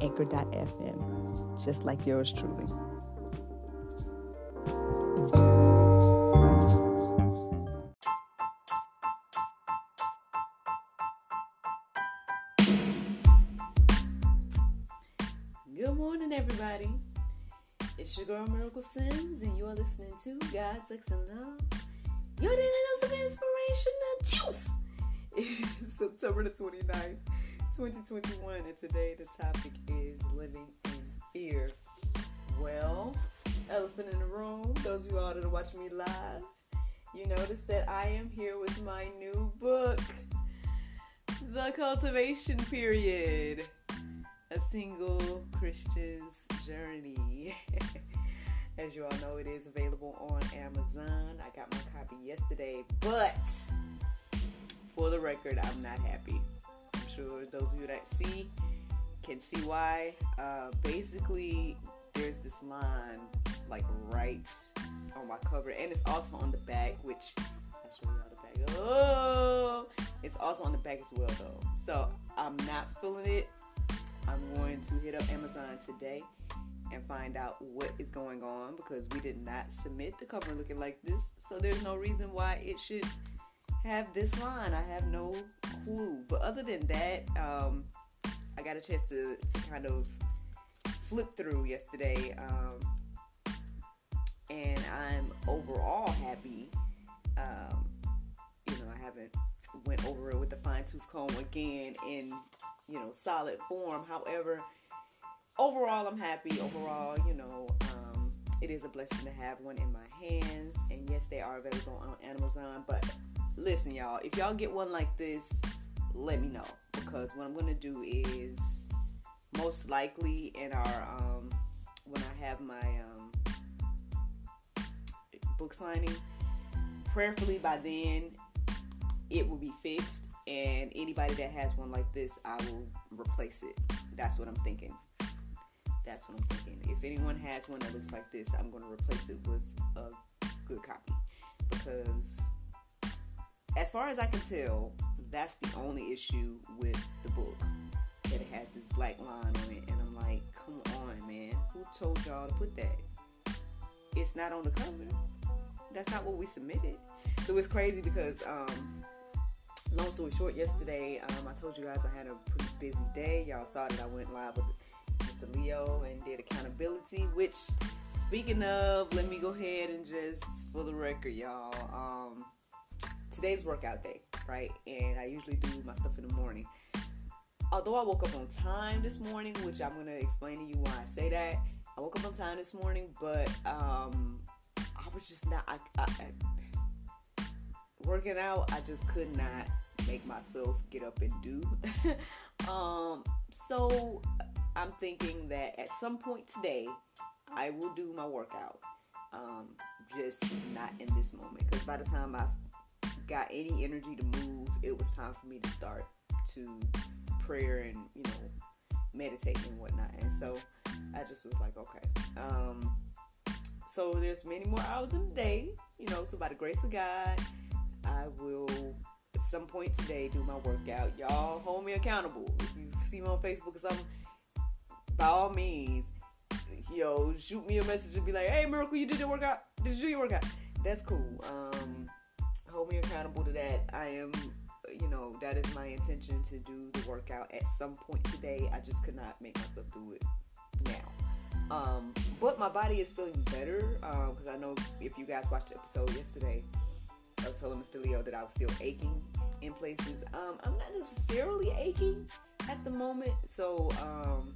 anchor.fm, just like yours truly. Good morning, everybody. It's your girl Miracle Sims, and you're listening to God, Sex, and Love. Your daily dose of inspirational juice. It's September the 29th, 2021, and today the topic is living in fear. Well, elephant in the room, those of you all that are watching me live, you notice that I am here with my new book, The Cultivation Period A Single Christian's Journey. As you all know, it is available on Amazon. I got my copy yesterday, but for the record, I'm not happy. Sure those of you that see can see why. Uh, basically, there's this line like right on my cover, and it's also on the back, which I'll show y'all the back. Oh, it's also on the back as well, though. So I'm not feeling it. I'm going to hit up Amazon today and find out what is going on because we did not submit the cover looking like this. So there's no reason why it should have this line. I have no clue. But other than that, um, I got a chance to, to kind of flip through yesterday. Um, and I'm overall happy. Um, you know, I haven't went over it with a fine tooth comb again in, you know, solid form. However, overall, I'm happy. Overall, you know, um, it is a blessing to have one in my hands. And yes, they are available on Amazon. But listen, y'all, if y'all get one like this, let me know because what I'm gonna do is most likely in our um, when I have my um, book signing, prayerfully by then it will be fixed, and anybody that has one like this, I will replace it. That's what I'm thinking. That's what I'm thinking. If anyone has one that looks like this, I'm gonna replace it with a good copy because as far as I can tell, that's the only issue with the book. That it has this black line on it, and I'm like, come on, man, who told y'all to put that? It's not on the cover. That's not what we submitted. So it's crazy because, um, long story short, yesterday um, I told you guys I had a pretty busy day. Y'all saw that I went live with Mr. Leo and did accountability. Which, speaking of, let me go ahead and just for the record, y'all. Um, today's workout day, right? And I usually do my stuff in the morning. Although I woke up on time this morning, which I'm gonna explain to you why I say that. I woke up on time this morning, but um, I was just not I, I, I, working out. I just could not make myself get up and do. um, so I'm thinking that at some point today, I will do my workout. Um, just not in this moment, because by the time I got any energy to move, it was time for me to start to prayer and you know meditate and whatnot. And so I just was like, okay. Um, so there's many more hours in the day, you know. So by the grace of God, I will at some point today do my workout. Y'all hold me accountable. If you see me on Facebook or something, by all means, yo, shoot me a message and be like, "Hey, Miracle, you did your workout? Did you do your workout?" That's cool. Um, hold me accountable to that. I am, you know, that is my intention to do the workout at some point today. I just could not make myself do it now. Um, but my body is feeling better because um, I know if you guys watched the episode yesterday, I was telling Mr. Leo that I was still aching in places. Um, I'm not necessarily aching at the moment, so um,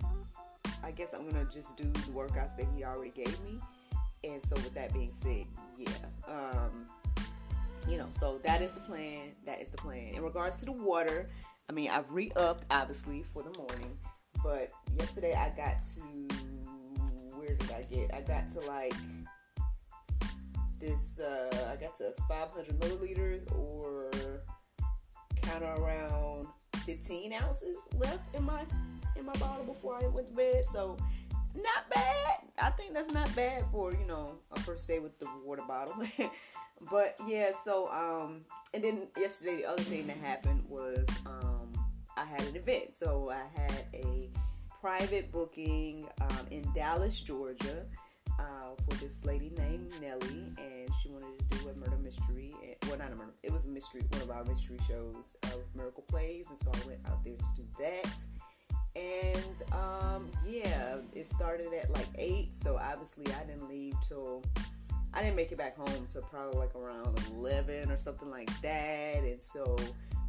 I guess I'm gonna just do the workouts that he already gave me. And so, with that being said, yeah, um, you know, so that is the plan. That is the plan. In regards to the water, I mean, I've re upped obviously for the morning, but yesterday I got to where did I get? I got to like this. Uh, I got to 500 milliliters or kind of around 15 ounces left in my in my bottle before I went to bed. So not bad. I think that's not bad for you know a first day with the water bottle. but yeah, so um, and then yesterday the other thing that happened was um, I had an event. So I had a private booking um, in Dallas, Georgia. Uh, for this lady named Nellie, and she wanted to do a murder mystery. And, well, not a murder, it was a mystery, one of our mystery shows of miracle plays, and so I went out there to do that and um, yeah, it started at like eight, so obviously I didn't leave till I didn't make it back home till probably like around eleven or something like that. And so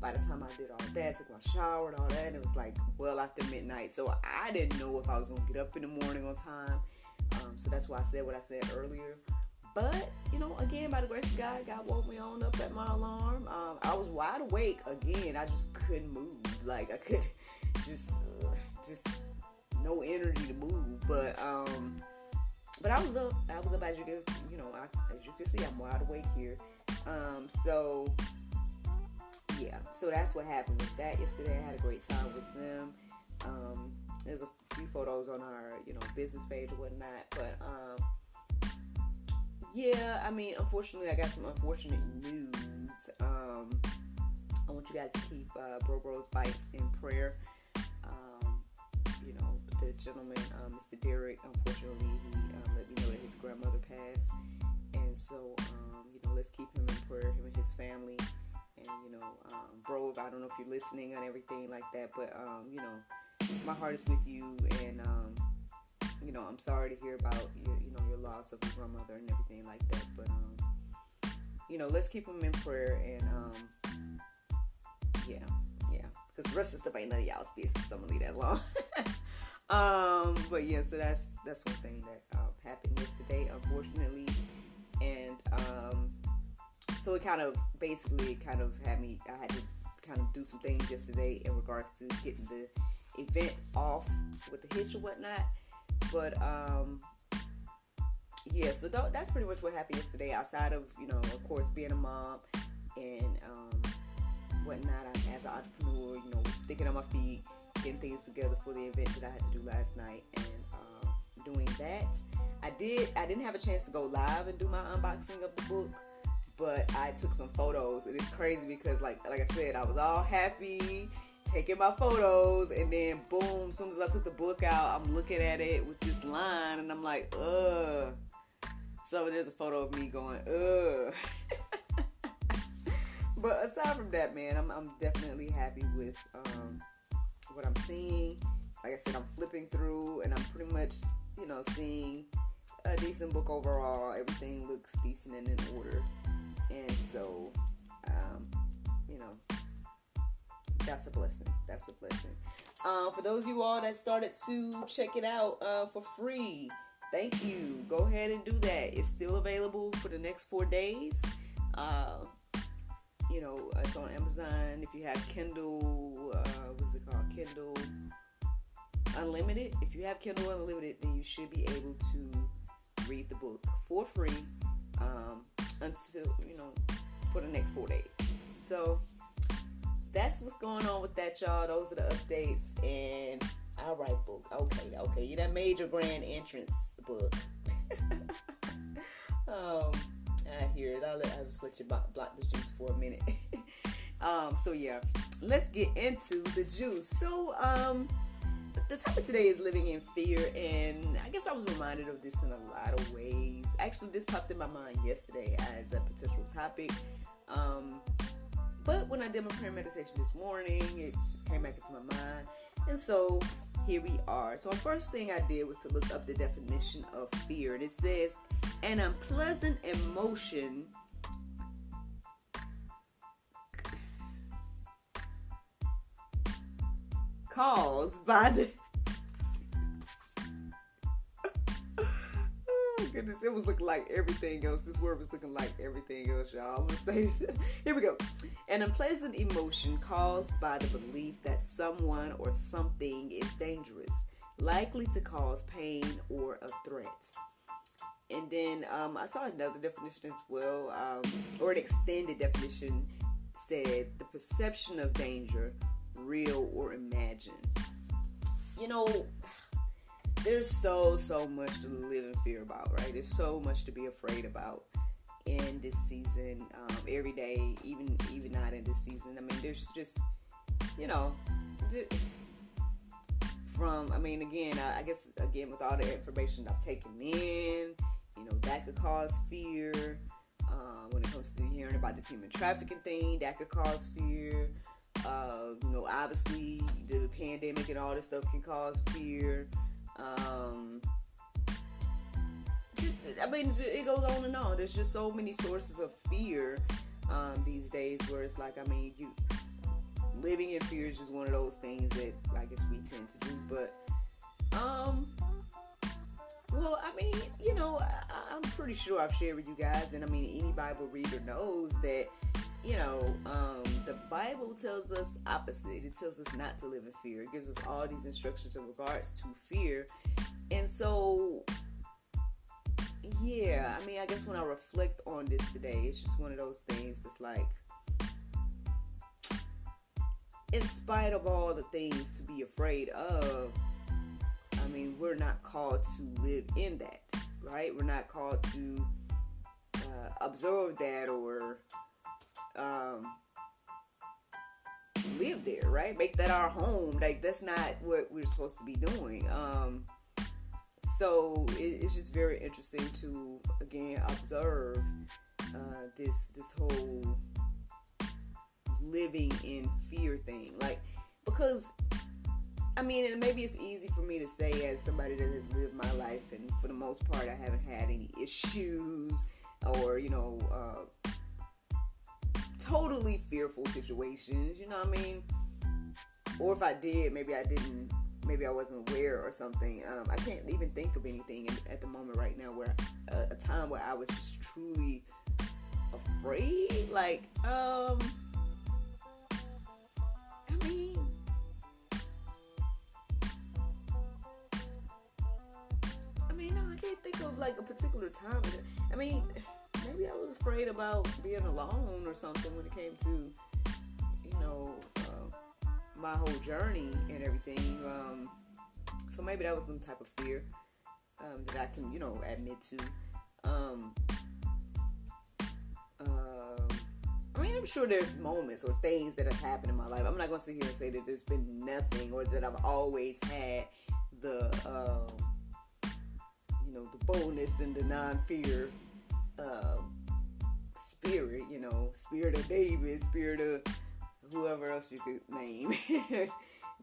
by the time I did all that, took my shower and all that, and it was like well after midnight. So I didn't know if I was gonna get up in the morning on time. Um, so that's why I said what I said earlier. But you know, again, by the grace of God, God woke me on up at my alarm. Um, I was wide awake again. I just couldn't move. Like I could just uh, just no energy to move. But um, but I was up. I was up as you can you know I, as you can see I'm wide awake here. Um, so yeah, so that's what happened with that yesterday. I had a great time with them. Um, there's a few photos on our you know business page or whatnot, but um, yeah, I mean, unfortunately, I got some unfortunate news. Um, I want you guys to keep uh, Bro Bros Bites in prayer the gentleman, uh, Mr. Derek, unfortunately, he um, let me know that his grandmother passed. And so, um, you know, let's keep him in prayer, him and his family. And, you know, um, bro, I don't know if you're listening and everything like that, but, um, you know, my heart is with you. And, um, you know, I'm sorry to hear about your, you know, your loss of your grandmother and everything like that. But, um, you know, let's keep him in prayer. And, um, yeah, yeah. Because the rest of the stuff ain't none of y'all's business. I'm going to leave that alone. Um, but yeah, so that's that's one thing that um, happened yesterday, unfortunately, and um, so it kind of basically kind of had me. I had to kind of do some things yesterday in regards to getting the event off with the hitch or whatnot. But um, yeah, so th- that's pretty much what happened yesterday. Outside of you know, of course, being a mom and um, whatnot, I, as an entrepreneur, you know, thinking on my feet getting things together for the event that I had to do last night and uh, doing that. I did. I didn't have a chance to go live and do my unboxing of the book, but I took some photos. And it's crazy because, like, like I said, I was all happy taking my photos, and then boom, as soon as I took the book out, I'm looking at it with this line, and I'm like, ugh. So there's a photo of me going, ugh. but aside from that, man, I'm, I'm definitely happy with um, what I'm seeing. Like I said, I'm flipping through and I'm pretty much, you know, seeing a decent book overall. Everything looks decent and in order. And so, um, you know, that's a blessing. That's a blessing. Uh, for those of you all that started to check it out uh, for free, thank you. Go ahead and do that. It's still available for the next four days. Uh, you know, it's on Amazon. If you have Kindle, uh? Kindle Unlimited. If you have Kindle Unlimited, then you should be able to read the book for free um, until, you know, for the next four days. So that's what's going on with that, y'all. Those are the updates. And all right, book. Okay, okay. You that major grand entrance book. um, I hear it. I'll, let, I'll just let you block, block the juice for a minute. um, so yeah, let's get into the juice. So um, the topic today is living in fear, and I guess I was reminded of this in a lot of ways. Actually, this popped in my mind yesterday as a potential topic. Um, but when I did my prayer meditation this morning, it came back into my mind, and so here we are. So, the first thing I did was to look up the definition of fear, and it says an unpleasant emotion caused by the oh, goodness, it was looking like everything else. This word was looking like everything else, y'all. I'm gonna say this. Here we go. An unpleasant emotion caused by the belief that someone or something is dangerous, likely to cause pain or a threat. And then um, I saw another definition as well, um, or an extended definition said the perception of danger, real or imagined. You know, there's so so much to live in fear about, right? There's so much to be afraid about in this season. Um, every day, even even not in this season. I mean, there's just you know, from I mean, again, I, I guess again with all the information I've taken in, you know, that could cause fear. Uh, when it comes to hearing about this human trafficking thing, that could cause fear. Uh, you know, obviously the pandemic and all this stuff can cause fear. Um, just, I mean, it goes on and on. There's just so many sources of fear um, these days where it's like, I mean, you living in fear is just one of those things that I guess we tend to do. But, um, well, I mean, you know, I, am pretty sure I've shared with you guys, and I mean, any Bible reader knows that, you know, um, the Bible tells us opposite. It tells us not to live in fear. It gives us all these instructions in regards to fear. And so, yeah, I mean, I guess when I reflect on this today, it's just one of those things that's like, in spite of all the things to be afraid of, I mean, we're not called to live in that, right? We're not called to uh, observe that or um, live there, right? Make that our home. Like that's not what we're supposed to be doing. Um, so it, it's just very interesting to again observe uh, this this whole living in fear thing, like because I mean, and maybe it's easy for me to say as somebody that has lived my life, and for the most part, I haven't had any issues or you know. Uh, totally fearful situations, you know what I mean? Or if I did, maybe I didn't, maybe I wasn't aware or something. Um, I can't even think of anything at the moment right now where uh, a time where I was just truly afraid. Like, um, I mean, I mean, no, I can't think of like a particular time. I mean maybe I was afraid about being alone or something when it came to, you know, uh, my whole journey and everything. Um, so maybe that was some type of fear um, that I can, you know, admit to. Um, um, I mean, I'm sure there's moments or things that have happened in my life. I'm not going to sit here and say that there's been nothing or that I've always had the, um, you know, the boldness and the non-fear uh, spirit, you know, spirit of David, spirit of whoever else you could name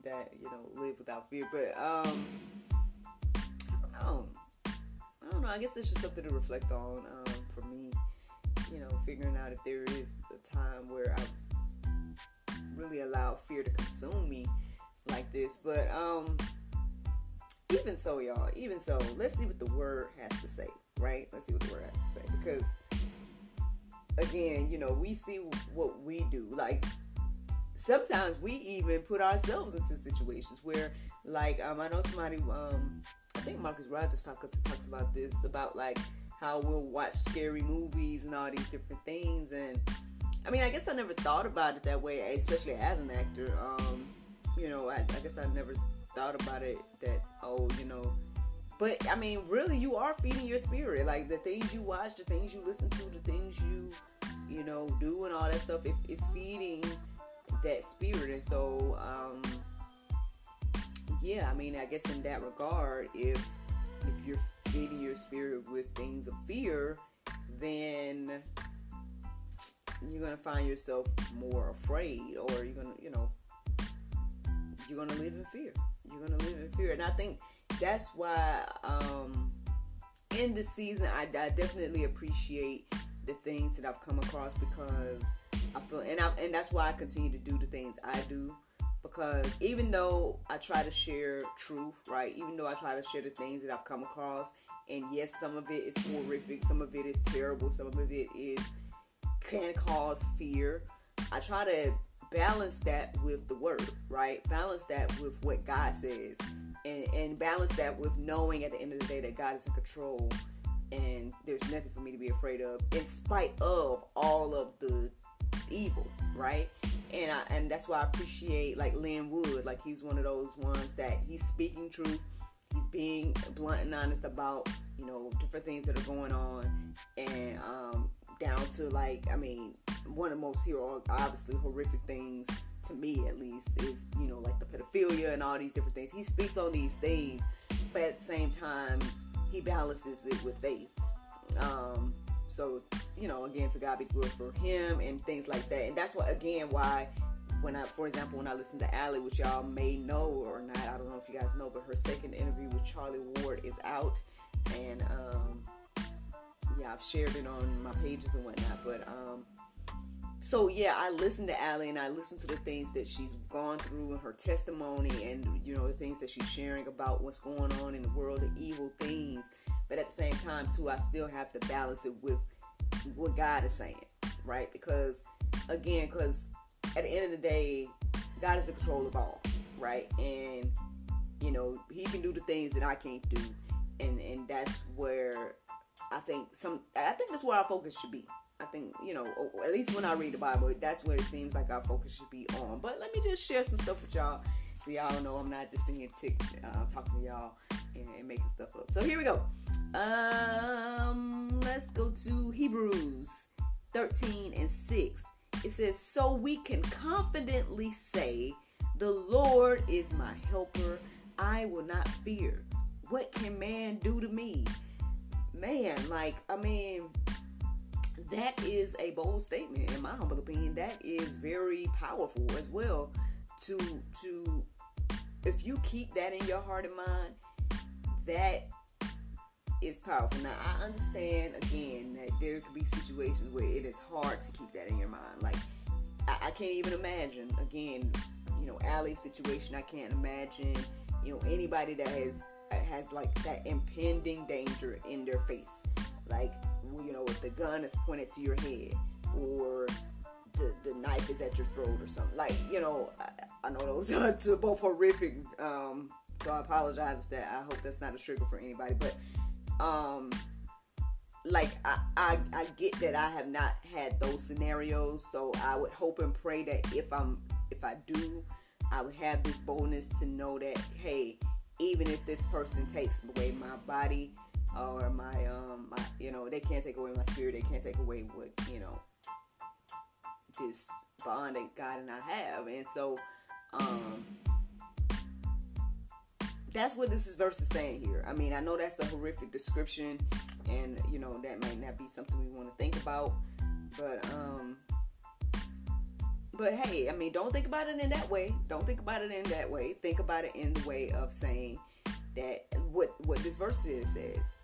that, you know, live without fear. But um I don't know. I don't know. I guess it's just something to reflect on um, for me. You know, figuring out if there is a time where I really allowed fear to consume me like this. But um even so, y'all, even so, let's see what the word has to say right? Let's see what the word has to say. Because, again, you know, we see what we do. Like, sometimes we even put ourselves into situations where, like, um, I know somebody, um, I think Marcus Rogers talk, talks about this, about like how we'll watch scary movies and all these different things. And I mean, I guess I never thought about it that way, especially as an actor. Um, you know, I, I guess I never thought about it that, oh, you know, but I mean, really, you are feeding your spirit. Like the things you watch, the things you listen to, the things you, you know, do, and all that stuff. It, it's feeding that spirit. And so, um, yeah, I mean, I guess in that regard, if if you're feeding your spirit with things of fear, then you're gonna find yourself more afraid, or you're gonna, you know, you're gonna live in fear. You're gonna live in fear, and I think that's why um, in the season I, I, definitely appreciate the things that I've come across because I feel and I, and that's why I continue to do the things I do because even though I try to share truth, right? Even though I try to share the things that I've come across And yes, some of it is horrific, some of it is terrible, some of it is can cause fear. I try to balance that with the word, right? Balance that with what God says. And, and balance that with knowing at the end of the day that God is in control and there's nothing for me to be afraid of in spite of all of the evil, right? And I, and that's why I appreciate like Lin Wood, like he's one of those ones that he's speaking truth, he's being blunt and honest about you know different things that are going on, and um, down to like I mean one of the most hero obviously horrific things to me at least is you know like the pedophilia and all these different things. He speaks on these things, but at the same time he balances it with faith. Um, so you know, again, to God be good for him and things like that. And that's what again why when I, for example, when I listen to Allie, which y'all may know or not, I don't know if you guys know, but her second interview with Charlie Ward is out, and um, yeah, I've shared it on my pages and whatnot. But um, so yeah, I listen to Allie and I listen to the things that she's gone through and her testimony and you know the things that she's sharing about what's going on in the world, the evil things. But at the same time, too, I still have to balance it with what God is saying, right? Because again, because at the end of the day, God is in control of all, right? And you know, He can do the things that I can't do, and and that's where I think some. I think that's where our focus should be. I think you know, at least when I read the Bible, that's where it seems like our focus should be on. But let me just share some stuff with y'all, so y'all know I'm not just here tick, uh, talking to y'all and, and making stuff up. So here we go. Um, let's go to Hebrews 13 and 6. It says, So we can confidently say, The Lord is my helper. I will not fear. What can man do to me? Man, like, I mean, that is a bold statement in my humble opinion. That is very powerful as well. To to if you keep that in your heart and mind, that is powerful. Now I understand again that there could be situations where it is hard to keep that in your mind. Like I, I can't even imagine again, you know, Allie's situation. I can't imagine, you know, anybody that has has like that impending danger in their face. Like you know, if the gun is pointed to your head or the, the knife is at your throat or something. Like, you know, I, I know those are both horrific. Um, so I apologize that I hope that's not a trigger for anybody. But um like I, I I get that I have not had those scenarios, so I would hope and pray that if I'm if I do, I would have this boldness to know that hey, even if this person takes away my body know they can't take away my spirit, they can't take away what you know this bond that God and I have, and so um that's what this is verse is saying here. I mean, I know that's a horrific description, and you know that might not be something we want to think about, but um, but hey, I mean, don't think about it in that way. Don't think about it in that way. Think about it in the way of saying that what what this verse says.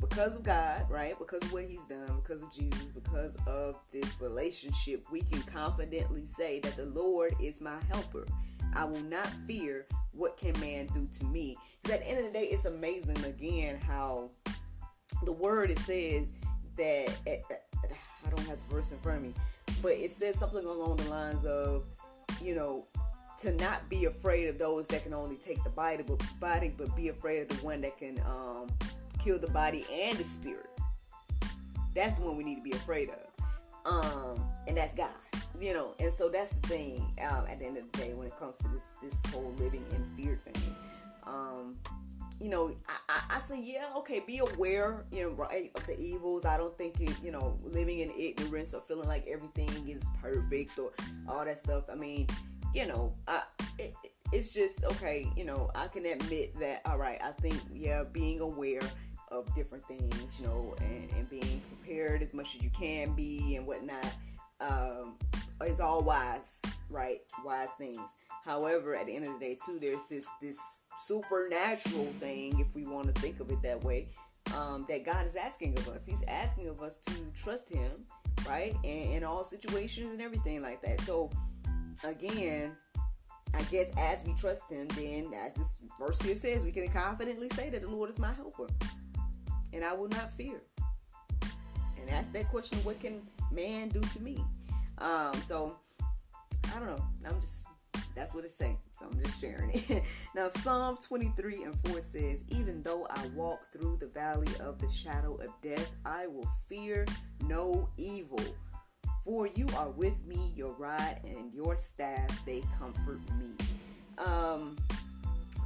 Because of God, right? Because of what He's done, because of Jesus, because of this relationship, we can confidently say that the Lord is my helper. I will not fear what can man do to me. Because at the end of the day, it's amazing again how the word it says that eh, eh, I don't have the verse in front of me, but it says something along the lines of, you know, to not be afraid of those that can only take the body, but body, but be afraid of the one that can um, kill the body and the spirit. That's the one we need to be afraid of, um, and that's God you know, and so that's the thing. Um, at the end of the day, when it comes to this this whole living in fear thing, um, you know, I, I, I, say yeah, okay, be aware, you know, right, of the evils. I don't think it, you know, living in ignorance or feeling like everything is perfect or all that stuff. I mean, you know, I, it, it's just okay. You know, I can admit that. All right, I think yeah, being aware of different things, you know, and, and being prepared as much as you can be and whatnot um, all wise, right? Wise things. However, at the end of the day, too, there's this this supernatural thing, if we want to think of it that way, um, that God is asking of us. He's asking of us to trust Him, right? And in all situations and everything like that. So, again, I guess as we trust him, then as this verse here says, we can confidently say that the Lord is my helper. And I will not fear. And ask that question, what can man do to me? Um, so I don't know. I'm just that's what it's saying. So I'm just sharing it. now Psalm 23 and 4 says, Even though I walk through the valley of the shadow of death, I will fear no evil. For you are with me, your rod and your staff, they comfort me. Um,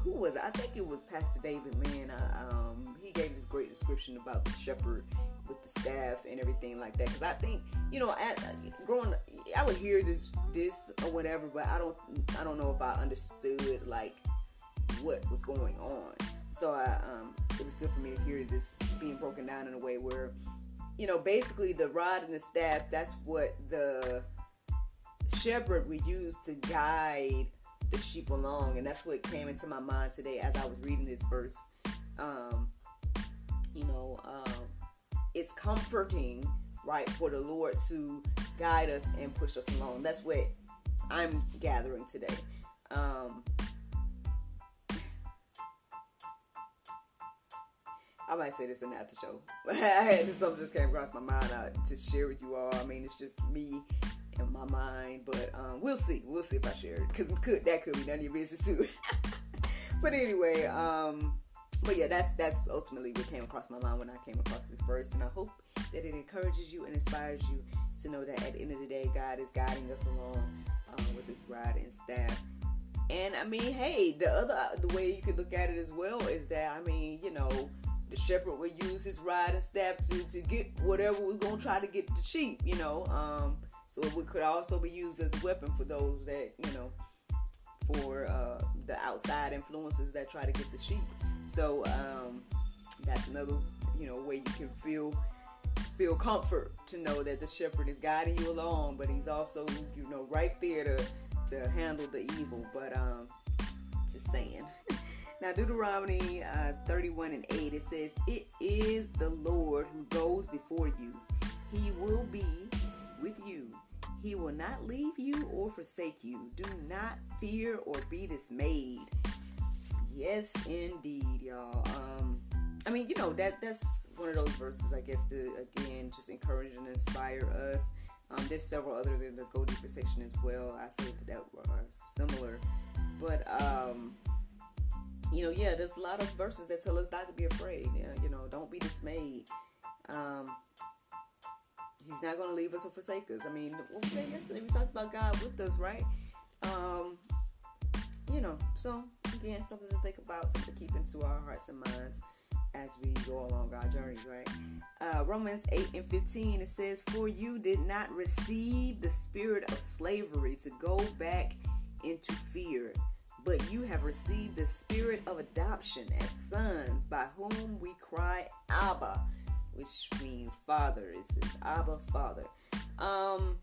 who was it? I think it was Pastor David Lynn. Uh, um, he gave this great description about the shepherd with the staff and everything like that. Because I think, you know, at, growing, I would hear this, this or whatever, but I don't, I don't know if I understood like what was going on. So I, um, it was good for me to hear this being broken down in a way where you know, basically the rod and the staff, that's what the shepherd would use to guide the sheep along. And that's what came into my mind today as I was reading this verse. Um, you know, um, it's comforting, right, for the Lord to guide us and push us along. That's what I'm gathering today. Um, I might say this in the after show. I had something just came across my mind uh, to share with you all. I mean, it's just me my mind, but um, we'll see. We'll see if I share it because could that could be none of your business too. but anyway, um, but yeah, that's that's ultimately what came across my mind when I came across this verse, and I hope that it encourages you and inspires you to know that at the end of the day, God is guiding us along uh, with His rod and staff. And I mean, hey, the other the way you could look at it as well is that I mean, you know the shepherd would use his rod and staff to, to get whatever going to try to get the sheep, you know. Um, so it could also be used as a weapon for those that, you know, for uh, the outside influences that try to get the sheep. So um, that's another, you know, way you can feel feel comfort to know that the shepherd is guiding you along, but he's also, you know, right there to to handle the evil. But um, just saying. Now, Deuteronomy uh, 31 and 8, it says, It is the Lord who goes before you. He will be with you. He will not leave you or forsake you. Do not fear or be dismayed. Yes, indeed, y'all. Um, I mean, you know that that's one of those verses, I guess, to again just encourage and inspire us. Um, there's several other than the go deeper section as well. I said that, that similar, but um, you know, yeah, there's a lot of verses that tell us not to be afraid. You know, don't be dismayed. Um, he's not going to leave us or forsake us. I mean, what we said yesterday, we talked about God with us, right? Um, you know, so again, something to think about, something to keep into our hearts and minds as we go along our journeys, right? Uh, Romans 8 and 15, it says, For you did not receive the spirit of slavery to go back into fear but you have received the spirit of adoption as sons, by whom we cry, Abba, which means Father. It says Abba, Father. Um,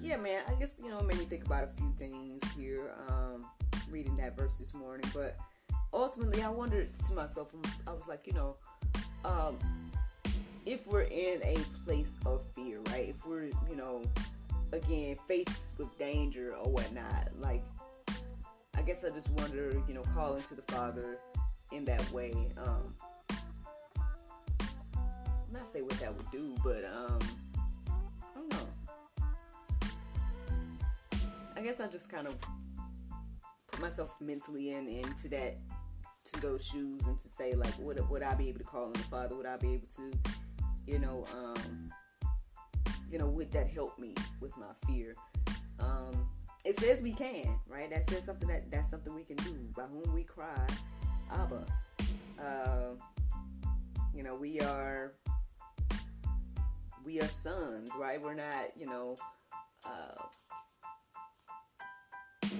yeah, man, I guess, you know, it made me think about a few things here, um, reading that verse this morning, but ultimately I wondered to myself, I was like, you know, um, if we're in a place of fear, right? If we're, you know, again, faced with danger or whatnot, like I guess I just wonder, you know, calling to the Father in that way. Um, say what that would do, but um, I don't know. I guess I just kind of put myself mentally in into that to those shoes and to say like, would would I be able to call on the Father? Would I be able to, you know, um, you know, would that help me with my fear? Um, it says we can, right? That says something that that's something we can do. By whom we cry, Abba. Uh, you know, we are we are sons, right? We're not, you know, uh,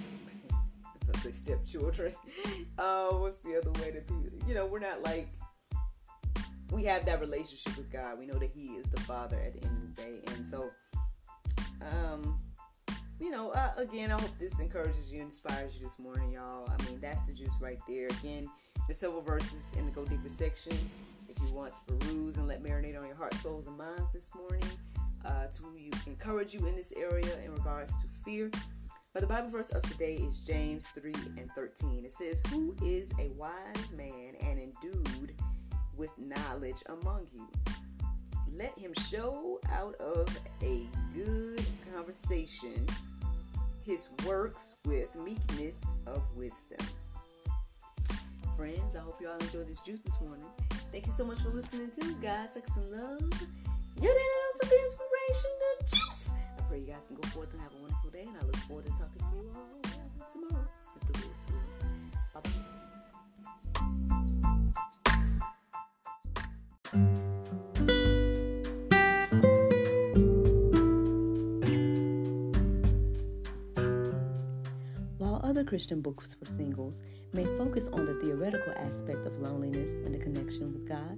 say stepchildren. uh, what's the other way that people, you know, we're not like we have that relationship with God. We know that He is the Father at the end of the day, and so, um, you know, uh, again, I hope this encourages you, inspires you this morning, y'all. I mean, that's the juice right there. Again, there's several verses in the Go Deeper section you want to peruse and let marinate on your heart, souls, and minds this morning uh, to encourage you in this area in regards to fear. But the Bible verse of today is James 3 and 13. It says, Who is a wise man and endued with knowledge among you? Let him show out of a good conversation his works with meekness of wisdom. Friends, I hope you all enjoyed this juice this morning. Thank you so much for listening to God, Sex, and Love. Your dose of inspirational juice. I pray you guys can go forth and have a wonderful day, and I look forward to talking to you all tomorrow if the Lord's. Bye bye. While other Christian books for singles may focus on the theoretical aspect of loneliness and the connection with God,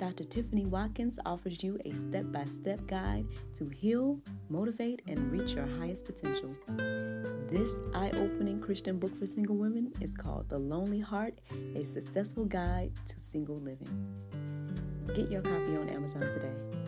Dr. Tiffany Watkins offers you a step by step guide to heal, motivate, and reach your highest potential. This eye opening Christian book for single women is called The Lonely Heart A Successful Guide to Single Living. Get your copy on Amazon today.